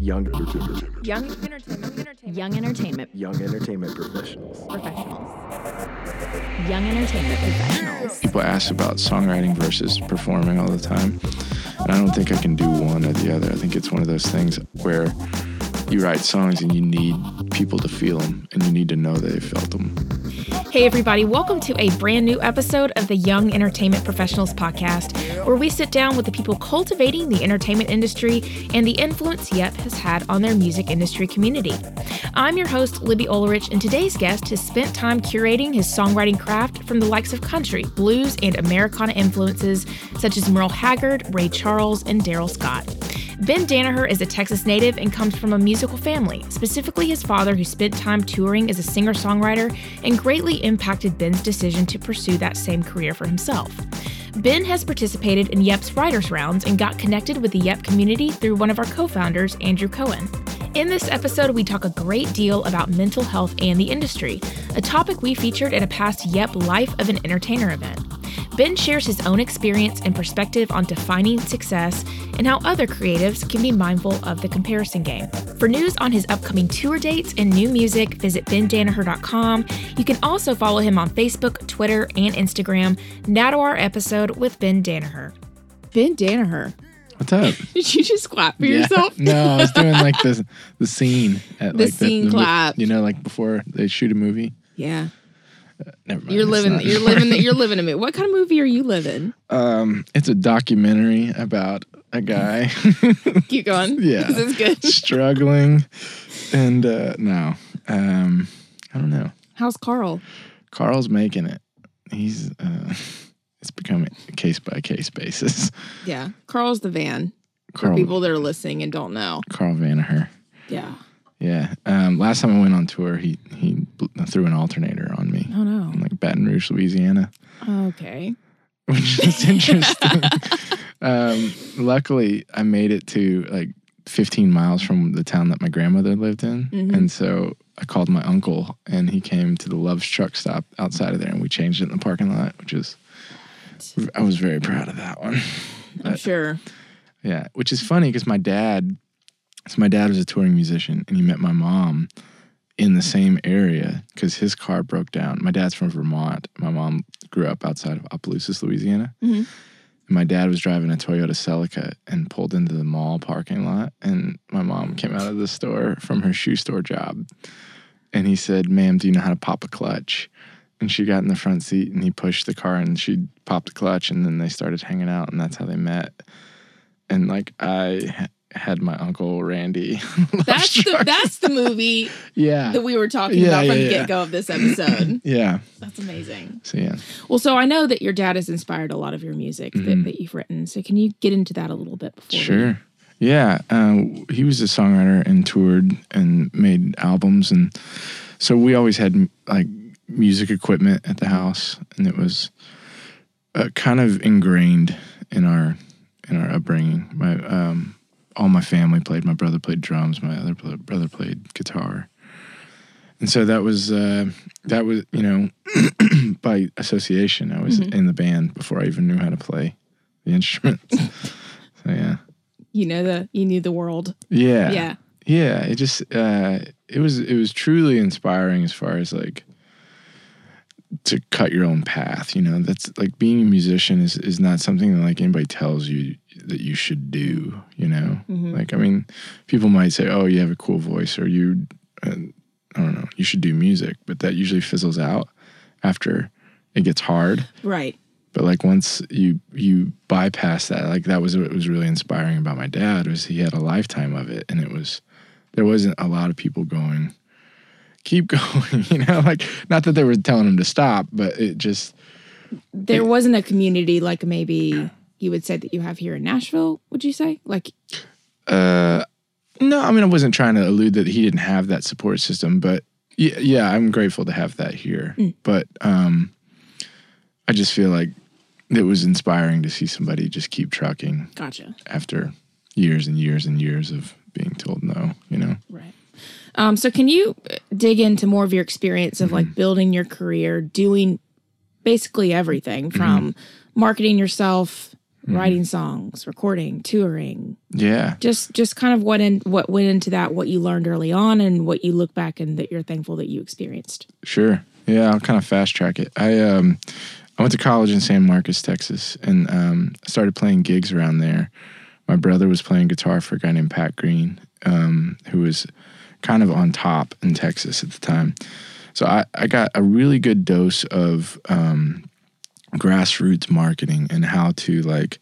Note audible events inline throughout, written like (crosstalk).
Young entertainment. Young entertainment. entertainment. Young entertainment Young entertainment professionals. professionals. Young entertainment professionals. People ask about songwriting versus performing all the time. And I don't think I can do one or the other. I think it's one of those things where you write songs and you need people to feel them and you need to know they felt them. Hey, everybody, welcome to a brand new episode of the Young Entertainment Professionals Podcast, where we sit down with the people cultivating the entertainment industry and the influence Yep has had on their music industry community. I'm your host, Libby Ulrich, and today's guest has spent time curating his songwriting craft from the likes of country, blues, and Americana influences such as Merle Haggard, Ray Charles, and Darrell Scott. Ben Danaher is a Texas native and comes from a musical family, specifically his father, who spent time touring as a singer songwriter and greatly impacted Ben's decision to pursue that same career for himself. Ben has participated in Yep's writers' rounds and got connected with the Yep community through one of our co founders, Andrew Cohen. In this episode, we talk a great deal about mental health and the industry, a topic we featured in a past Yep Life of an Entertainer event. Ben shares his own experience and perspective on defining success and how other creatives can be mindful of the comparison game. For news on his upcoming tour dates and new music, visit bendanaher.com. You can also follow him on Facebook, Twitter, and Instagram. Now to our episode with Ben Danaher. Ben Danaher. What's up? (laughs) Did you just clap for yourself? no, I was doing like (laughs) the the scene at The like scene mo- clap. You know, like before they shoot a movie. Yeah. Never mind. You're living not. you're living you're living a (laughs) movie. What kind of movie are you living? Um, it's a documentary about a guy (laughs) Keep going. (laughs) Yeah. This is good. struggling, and uh, no, um, I don't know. How's Carl? Carl's making it. He's uh, it's becoming a case by case basis. Yeah. Carl's the van. For Carl people that are listening and don't know. Carl Vanaher. Yeah. Yeah. Um, last time I went on tour, he he threw an alternator on me Oh no. in like Baton Rouge, Louisiana, Okay. (laughs) which is interesting. (laughs) um, luckily, I made it to like 15 miles from the town that my grandmother lived in, Mhm. and so I called my uncle, and he came to the Love's truck stop outside of there, and we changed it in the parking lot, which is I was very proud of that one. I'm (laughs) sure. Yeah, which is funny because my dad, so my dad was a touring musician, and he met my mom in the same area because his car broke down. My dad's from Vermont. My mom grew up outside of Opelousas, Louisiana. Mhm. And my dad was driving a Toyota Celica and pulled into the mall parking lot, and my mom came out of the store from her shoe store job, and he said, "Ma'am, do you know how to pop a clutch?" And she got in the front seat, and he pushed the car, and she popped the clutch, and then they started hanging out, and that's how they met and like I had my uncle Randy. (laughs) That's the that's the movie (laughs) yeah, that we were talking Yeah, about from yeah, the get go of this episode. (clears throat) yeah. That's amazing. So yeah, Well, so I know that your dad has inspired a lot of your music Mhm. that, that you've written. So can you get into that a little bit before? sure. Yeah, um, he was a songwriter and toured and made albums, and so we always had like music equipment at the house, and it was uh, kind of ingrained in our in our upbringing. My um, all my family played. My brother played drums. My other brother played guitar, and so that was uh, that was you know (clears throat) by association. I was Mhm. in the band before I even knew how to play the instruments. (laughs) so yeah, You know the you knew the world. yeah, Yeah. yeah. It just uh, it was it was truly inspiring as far as like to cut your own path. You know, that's like being a musician is is not something that like anybody tells you that you should do. You know, Mhm. like I mean, people might say, "Oh, you have a cool voice," or "You, uh, I don't know, you should do music," but that usually fizzles out after it gets hard. Right. But like once you you bypass that, like that was what was really inspiring about my dad was he had a lifetime of it, and it was there wasn't a lot of people going, keep (laughs) going, you know, like not that they were telling him to stop, but it just There wasn't a community like maybe you would say that you have here in Nashville, would you say? Like uh no, I mean I wasn't trying to allude that he didn't have that support system, but yeah, yeah I'm grateful to have that here. Mm. But um I just feel like it was inspiring to see somebody just keep trucking gotcha. after years and years and years of being told no, you know? Right. Um, so can you dig into more of your experience of Mm-hmm. like building your career, doing basically everything from marketing yourself, writing songs, recording, touring. Yeah. Just just kind of what in what went into that, what you learned early on and what you look back and that you're thankful that you experienced. Sure. Yeah, I'll kind of fast track it. I um I went to college in San Marcos, Texas, and um, started playing gigs around there. My brother was playing guitar for a guy named Pat Green, um, who was kind of on top in Texas at the time. So I, I got a really good dose of um, grassroots marketing and how to like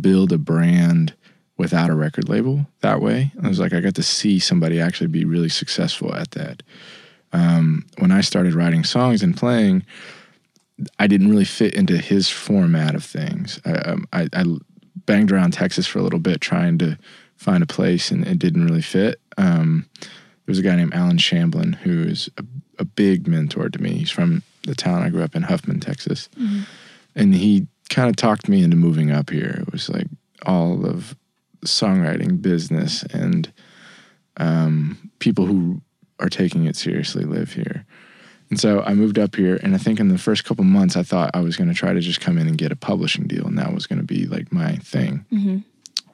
build a brand without a record label that way. I was like, I got to see somebody actually be really successful at that. Um, when I started writing songs and playing, I didn't really fit into his format of things. I, um, I, I banged around Texas for a little bit trying to find a place, and it didn't really fit. Um, was a guy named Allen Shamblin who is a, a, big mentor to me. He's from the town I grew up in, Huffman, Texas, mm-hmm. and he kind of talked me into moving up here. It was like all of songwriting business and um, people who are taking it seriously live here. And so I moved up here, and I think in the first couple months, I thought I was going to try to just come in and get a publishing deal, and that was going to be like my thing. Mm-hmm.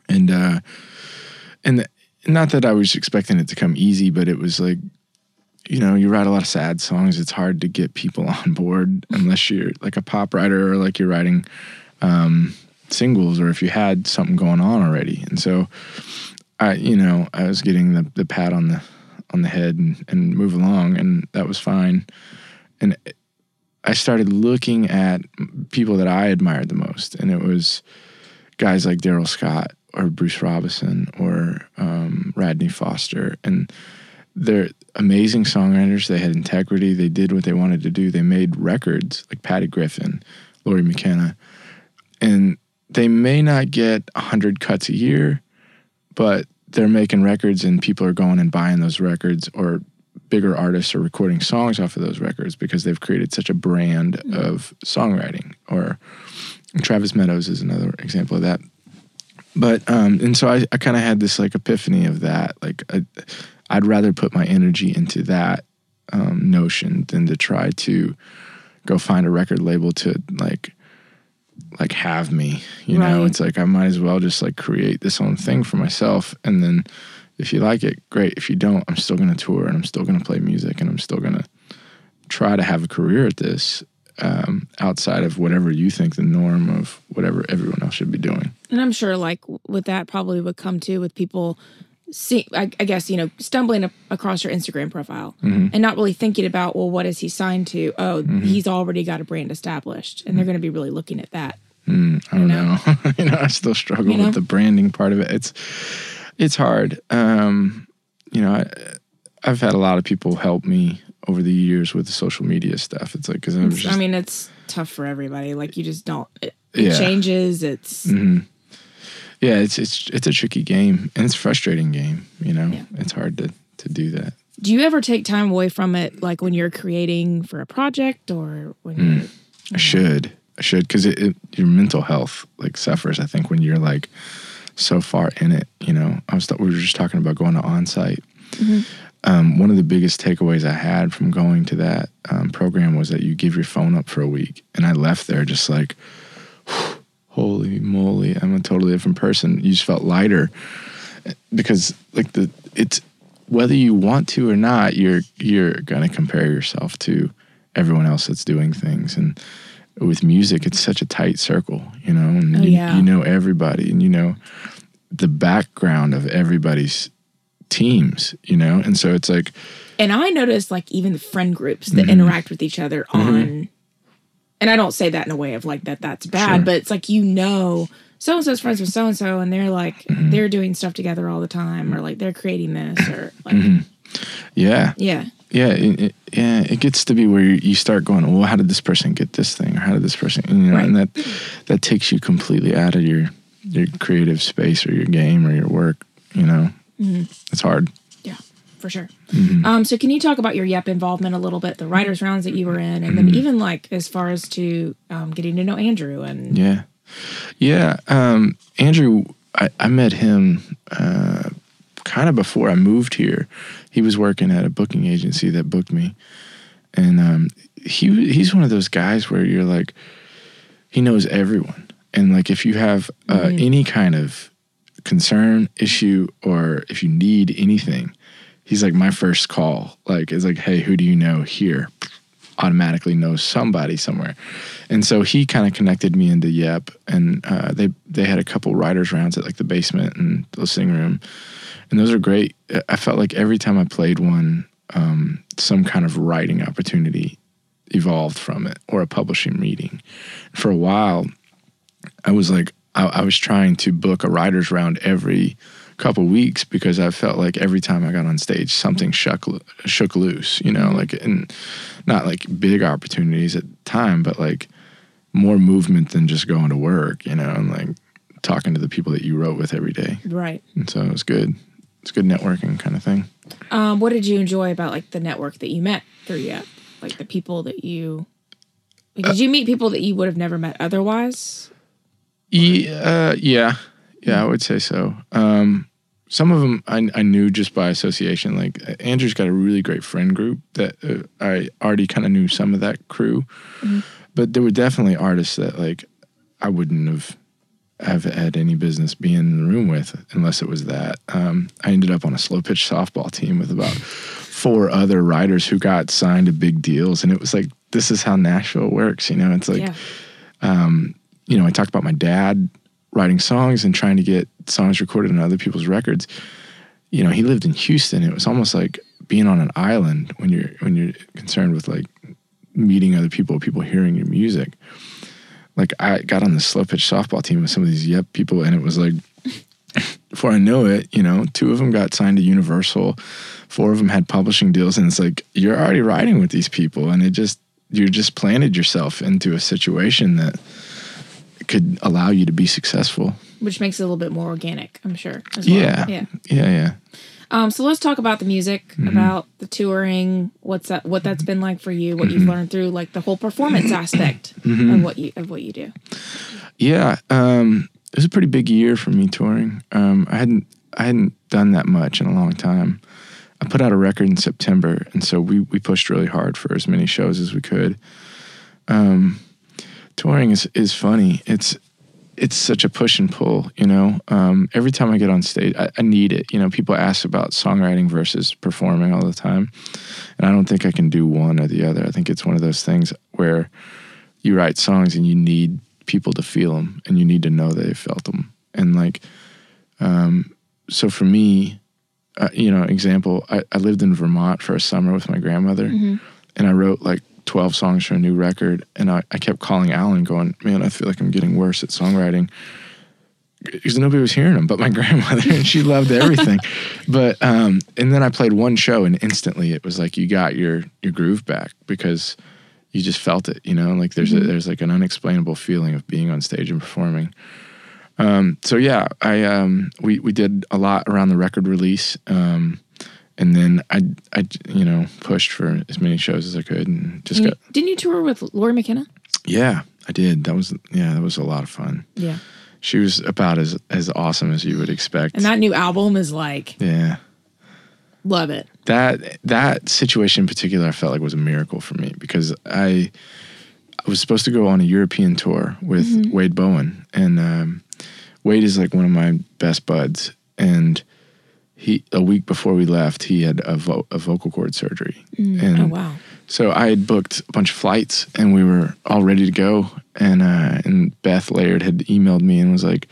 And uh, and the, not that I was expecting it to come easy, but it was like, you know, you write a lot of sad songs. It's hard to get people (laughs) on board unless you're like a pop writer or like you're writing um, singles, or if you had something going on already. And so, I, you know, I was getting the the pat on the on the head and, and move along, and that was fine. And I started looking at people that I admired the most, and it was guys like Darrell Scott or Bruce Robison or um, Radney Foster, and they're amazing songwriters. They had integrity. They did what they wanted to do. They made records like Patty Griffin, Lori McKenna, and they may not get hundred cuts a year, but they're making records and people are going and buying those records or bigger artists are recording songs off of those records because they've created such a brand mm-hmm. of songwriting or Travis Meadows is another example of that. But um, and so I, I kind of had this like epiphany of that. Like I, would rather put my energy into that um, notion than to try to go find a record label to like like have me. You right. know, it's like I might as well just like create this own thing for myself and then if you like it, great. If you don't, I'm still gonna tour and I'm still gonna play music and I'm still gonna try to have a career at this um, outside of whatever you think the norm of whatever everyone else should be doing. And I'm sure, like with that, probably would come too with people see I, I, guess you know stumbling across your instagram profile mm-hmm. and not really thinking about well what is he signed to oh mm-hmm. he's already got a brand established and they're going to be really looking at that mm, i don't you know, know. (laughs) you know i still struggle you know? with the branding part of it it's it's hard um you know I, i've had a lot of people help me over the years with the social media stuff it's like because i mean it's tough for everybody like you just don't it, it yeah. changes it's mm-hmm yeah, it's it's it's a tricky game and it's a frustrating game. You know, yeah. it's hard to to do that. Do you ever take time away from it, like when you're creating for a project or when mm. you're? I should, I should, because it, it, your mental health like suffers. I think when you're like so far in it. You know, I was we were just talking about going to onsite. Mm-hmm. Um, one of the biggest takeaways I had from going to that um, program was that you give your phone up for a week, and I left there just like. (sighs) Holy moly, I'm a totally different person. You just felt lighter because like the it's whether you want to or not, you're you're gonna compare yourself to everyone else that's doing things and with music it's such a tight circle you know and oh, you, yeah. you know everybody and you know the background of everybody's teams you know and so it's like and i noticed like even the friend groups that mm-hmm. interact with each other mm-hmm. on and I don't say that in a way of like that that's bad, sure. but it's like you know so and so's friends with so and so, and they're like mm-hmm. they're doing stuff together all the time, or like they're creating this, or like mm-hmm. yeah, yeah, yeah, it, it, yeah. It gets to be where you start going, well, how did this person get this thing, or how did this person, you know, right. and that that takes you completely out of your your creative space or your game or your work. You know, mm-hmm. it's hard Yeah, for sure. Mm-hmm. Um, so can you talk about your Yep involvement a little bit, the writers rounds that you were in, and then mm-hmm. even like as far as to um, getting to know Andrew and yeah, yeah. Um, Andrew, I, I, met him uh, kind of before I moved here. He was working at a booking agency that booked me, and um, he he's one of those guys where you're like, he knows everyone. And like if you have uh, any kind of concern, issue, or if you need anything, he's like my first call. Like it's like, hey, who do you know here? Automatically knows somebody somewhere, and so he kind of connected me into Yep, and uh, they they had a couple writers rounds at like the basement and the listening room, and those are great. I felt like every time I played one, um, some kind of writing opportunity evolved from it or a publishing meeting. For a while, I was like, I, I was trying to book a writer's round every couple weeks because I felt like every time I got on stage, something shook, shook loose, you know, like, and not like big opportunities at the time, but like more movement than just going to work, you know, and like talking to the people that you wrote with every day. Right. And so it was good. It's good networking kind of thing. Um, what did you enjoy about like the network that you met through Yep? Like the people that you like, did you meet people that you would have never met otherwise? Yeah, uh, yeah, yeah, I would say so. Um, some of them I, I knew just by association. Like Andrew's got a really great friend group that uh, I already kind of knew some of that crew, but there were definitely artists that like I wouldn't have have had any business being in the room with unless it was that. Um, I ended up on a slow pitch softball team with about four other writers who got signed to big deals, and it was like this is how Nashville works. You know, it's like yeah. You know, I talked about my dad writing songs and trying to get songs recorded on other people's records. You know, he lived in Houston. It was almost like being on an island when you're when you're concerned with like meeting other people, people hearing your music. Like I got on the slow pitch softball team with some of these yep people, and it was like (laughs) before I know it, you know, two of them got signed to Universal, four of them had publishing deals, and it's like you're already writing with these people, and it just you just planted yourself into a situation that could allow you to be successful. Which makes it a little bit more organic, I'm sure. As well. Yeah, Yeah. yeah, yeah. Um, so let's talk about the music, Mm-hmm. about the touring, what's that what that's been like for you, what Mm-hmm. you've learned through like the whole performance aspect (clears throat) of what you of what you do. Yeah, um, it was a pretty big year for me touring. Um, I hadn't I hadn't done that much in a long time. I put out a record in September, and so we we pushed really hard for as many shows as we could. Um, touring is is funny. It's it's such a push and pull, you know. Um, every time I get on stage, I, I need it. You know, people ask about songwriting versus performing all the time, and I don't think I can do one or the other. I think it's one of those things where you write songs and you need people to feel them, and you need to know they felt them. And like, um, so for me, uh, you know, example, I, I lived in Vermont for a summer with my grandmother, and I wrote like 12 songs for a new record. And I, I kept calling Allen, going, Man, I feel like I'm getting worse at songwriting. Because nobody was hearing them but my (laughs) grandmother, and she loved everything. (laughs) but, um, and then I played one show, and instantly it was like you got your, your groove back because you just felt it, you know, like there's a, there's like an unexplainable feeling of being on stage and performing. Um, so yeah, I um, we we did a lot around the record release, um, and then I I you know pushed for as many shows as I could, and just got Didn't you tour with Lori McKenna? yeah I did. That was yeah that was a lot of fun. Yeah. She was about as as awesome as you would expect. And that new album is like yeah. love it. that that situation in particular I felt like was a miracle for me because I I was supposed to go on a European tour with Wade Bowen and um, Wade is like one of my best buds and he a week before we left he had a, vo- a vocal cord surgery and Oh wow. so I had booked a bunch of flights and we were all ready to go. And uh, and Beth Laird had emailed me and was like,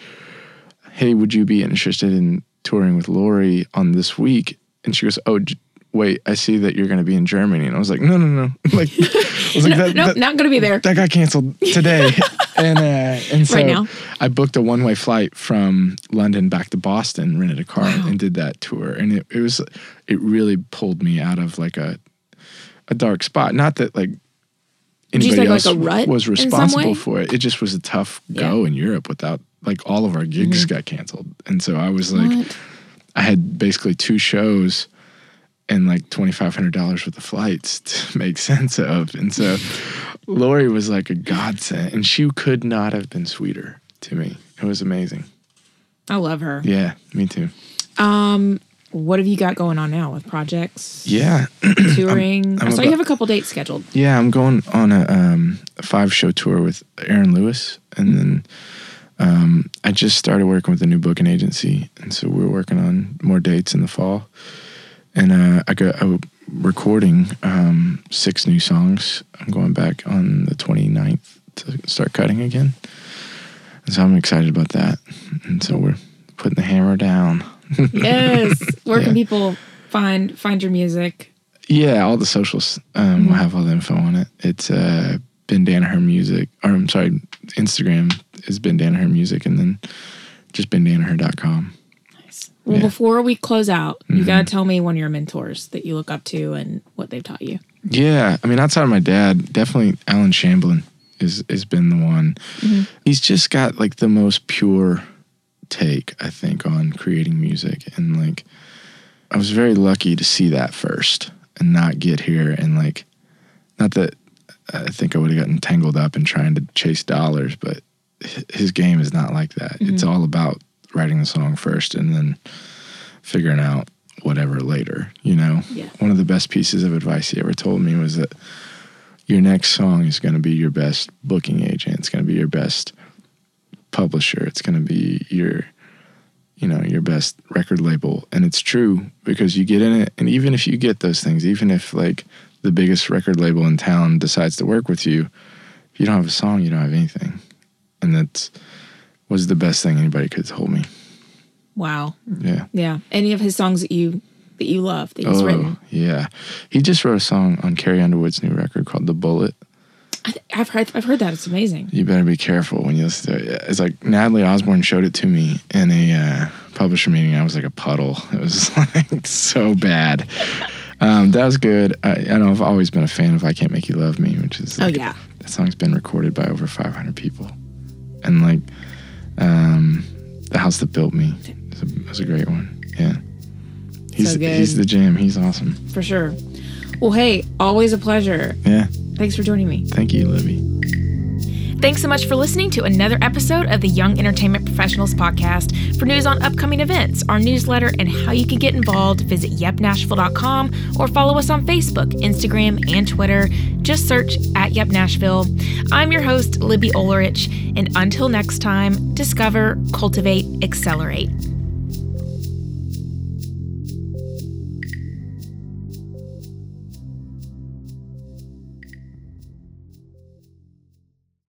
"Hey, would you be interested in touring with Lori on this week?" And she goes, "Oh, j- wait, I see that you're going to be in Germany." And I was like, "No, no, no!" (laughs) Like, I was like, (laughs) No, that, nope, that- not gonna be there. that got canceled today. (laughs) and uh, and so Right now. I booked a one way flight from London back to Boston, rented a car, and did that tour. And it, it was it really pulled me out of like a a dark spot. Not that like anybody else like, was responsible for it. It just was a tough go Yeah. Mm-hmm. in Europe without like all of our gigs got canceled. And so I was like What? I had basically two shows and like twenty five hundred dollars worth of flights (laughs) to make sense of. And so Lori was like a godsend, and she could not have been sweeter to me. It was amazing. I love her. Yeah, me too. Um, what have you got going on now with projects? Yeah, (clears throat) Touring. I saw you have a couple dates scheduled. yeah. I'm going on a, um, a five show tour with Aaron Lewis, and then um, I just started working with a new booking agency, and so we're working on more dates in the fall. And uh, I got I'm recording um, six new songs. I'm going back on the 29th to start cutting again, and so I'm excited about that. And so we're putting the hammer down. (laughs) Yes. Where can people find find your music? Yeah, all the socials um, will have all the info on it. It's uh, Ben Danaher Music, or I'm sorry, Instagram is Ben Danaher Music, and then just bendanaher.com. Well, Yeah. before we close out, you Mhm. got to tell me one of your mentors that you look up to and what they've taught you. Yeah, I mean, outside of my dad, definitely Allen Shamblin is has been the one. He's just got like the most pure take, I think, on creating music, and like I was very lucky to see that first and not get here and like not that I think I would have gotten tangled up in trying to chase dollars, but his game is not like that. It's all about writing the song first and then figuring out whatever later, you know? Yeah. One of the best pieces of advice he ever told me was that your next song is going to be your best booking agent. It's going to be your best publisher. It's going to be your, you know, your best record label. And it's true because you get in it. And even if you get those things, even if like the biggest record label in town decides to work with you, if you don't have a song, you don't have anything. And that's was the best thing anybody could have told me. Wow. Yeah. Yeah. Any of his songs that you that you love that he's oh, written? yeah. He just wrote a song on Carrie Underwood's new record called The Bullet. I th- I've heard I've heard that. It's amazing. You better be careful when you listen to it. It's like Natalie Osborne showed it to me in a uh, publisher meeting. I was like a puddle. (laughs) It was like so bad. Um, that was good. I, I know I've always been a fan of "I Can't Make You Love Me," which is Oh yeah. that song's been recorded by over 500 people, and like um, "The House That Built Me" is a, is a great one. Yeah, he's So he's the jam. He's awesome. For sure. Well, hey, always a pleasure. Yeah, Thanks for joining me. thank you, Libby. Thanks so much for listening to another episode of the Young Entertainment Professionals Podcast. For news on upcoming events, our newsletter, and how you can get involved, visit yepnashville.com or follow us on Facebook, Instagram, and Twitter. Just search at Yep Nashville. I'm your host, Libby Ulrich, and until next time, discover, cultivate, accelerate.